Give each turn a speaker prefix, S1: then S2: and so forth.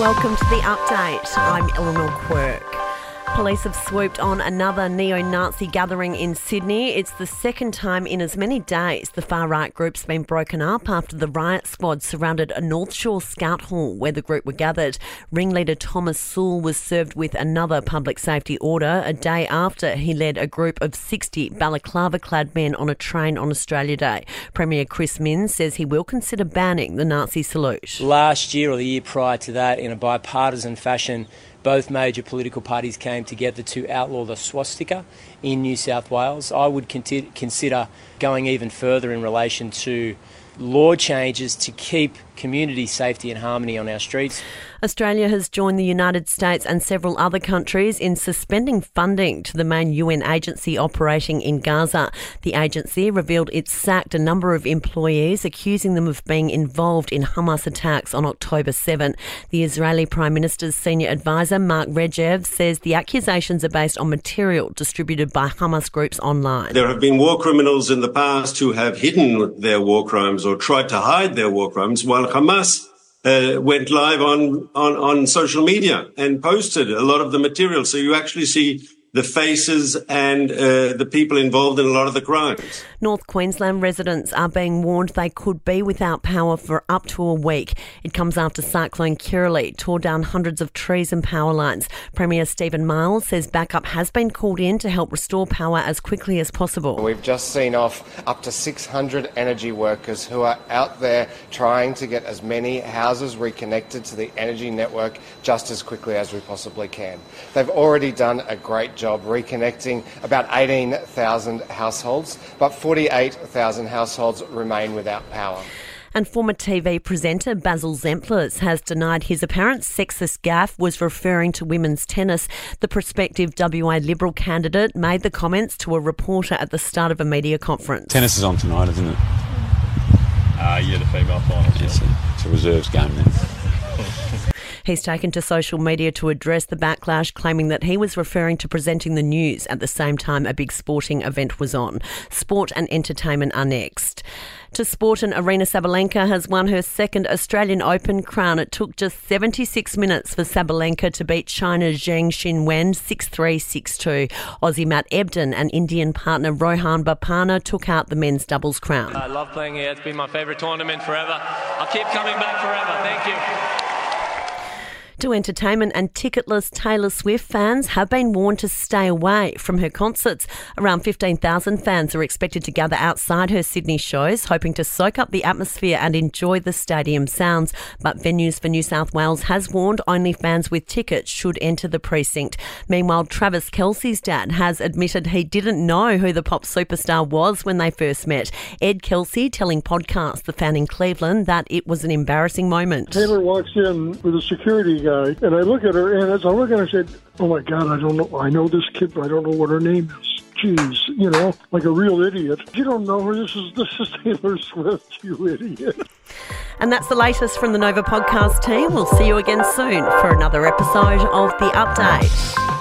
S1: Welcome to the update. I'm Eleanor Quirk. Police have swooped on another neo Nazi gathering in Sydney. It's the second time in as many days the far right group's been broken up after the riot squad surrounded a North Shore Scout Hall where the group were gathered. Ringleader Thomas Sewell was served with another public safety order a day after he led a group of 60 balaclava clad men on a train on Australia Day. Premier Chris Minns says he will consider banning the Nazi salute.
S2: Last year or the year prior to that, in a bipartisan fashion, both major political parties came together to outlaw the swastika in New South Wales. I would consider going even further in relation to law changes to keep community safety and harmony on our streets.
S1: Australia has joined the United States and several other countries in suspending funding to the main UN agency operating in Gaza. The agency revealed it sacked a number of employees, accusing them of being involved in Hamas attacks on October 7. The Israeli Prime Minister's senior advisor, Mark Regev, says the accusations are based on material distributed by Hamas groups online.
S3: There have been war criminals in the past who have hidden their war crimes or tried to hide their war crimes, while Hamas uh, went live on, on, on social media and posted a lot of the material. So you actually see the faces and uh, the people involved in a lot of the crimes.
S1: North Queensland residents are being warned they could be without power for up to a week. It comes after Cyclone Kirrily tore down hundreds of trees and power lines. Premier Stephen Miles says backup has been called in to help restore power as quickly as possible.
S4: We've just seen off up to 600 energy workers who are out there trying to get as many houses reconnected to the energy network just as quickly as we possibly can. They've already done a great job reconnecting about 18,000 households, but 48,000 households remain without power.
S1: And former TV presenter Basil Zempilas has denied his apparent sexist gaffe was referring to women's tennis. The prospective WA Liberal candidate made the comments to a reporter at the start of a media conference.
S5: Tennis is on tonight, isn't it?
S6: Uh, yeah, the female final.
S5: Yes, it's a reserves game then.
S1: He's taken to social media to address the backlash, claiming that he was referring to presenting the news at the same time a big sporting event was on. Sport and entertainment are next. To sport, and Aryna Sabalenka has won her second Australian Open crown. It took just 76 minutes for Sabalenka to beat China's Zheng Qinwen 6-3, 6-2. Aussie Matt Ebden and Indian partner Rohan Bopanna took out the men's doubles crown.
S7: I love playing here. It's been my favourite tournament forever. I'll keep coming back forever. Thank you.
S1: To entertainment and ticketless Taylor Swift fans have been warned to stay away from her concerts. Around 15,000 fans are expected to gather outside her Sydney shows, hoping to soak up the atmosphere and enjoy the stadium sounds. But Venues for New South Wales has warned only fans with tickets should enter the precinct. Meanwhile, Travis Kelce's dad has admitted he didn't know who the pop superstar was when they first met. Ed Kelce telling podcast The Fan in Cleveland that it was an embarrassing moment.
S8: Taylor walks in with a security guard guy, and I look at her, and as I look at her, I said, "Oh my God, I don't know. I know this kid, but I don't know what her name is." Jeez, you know, like a real idiot. You don't know her. This is this is Taylor Swift, you idiot.
S1: And that's the latest from the Nova podcast team. We'll see you again soon for another episode of The Update.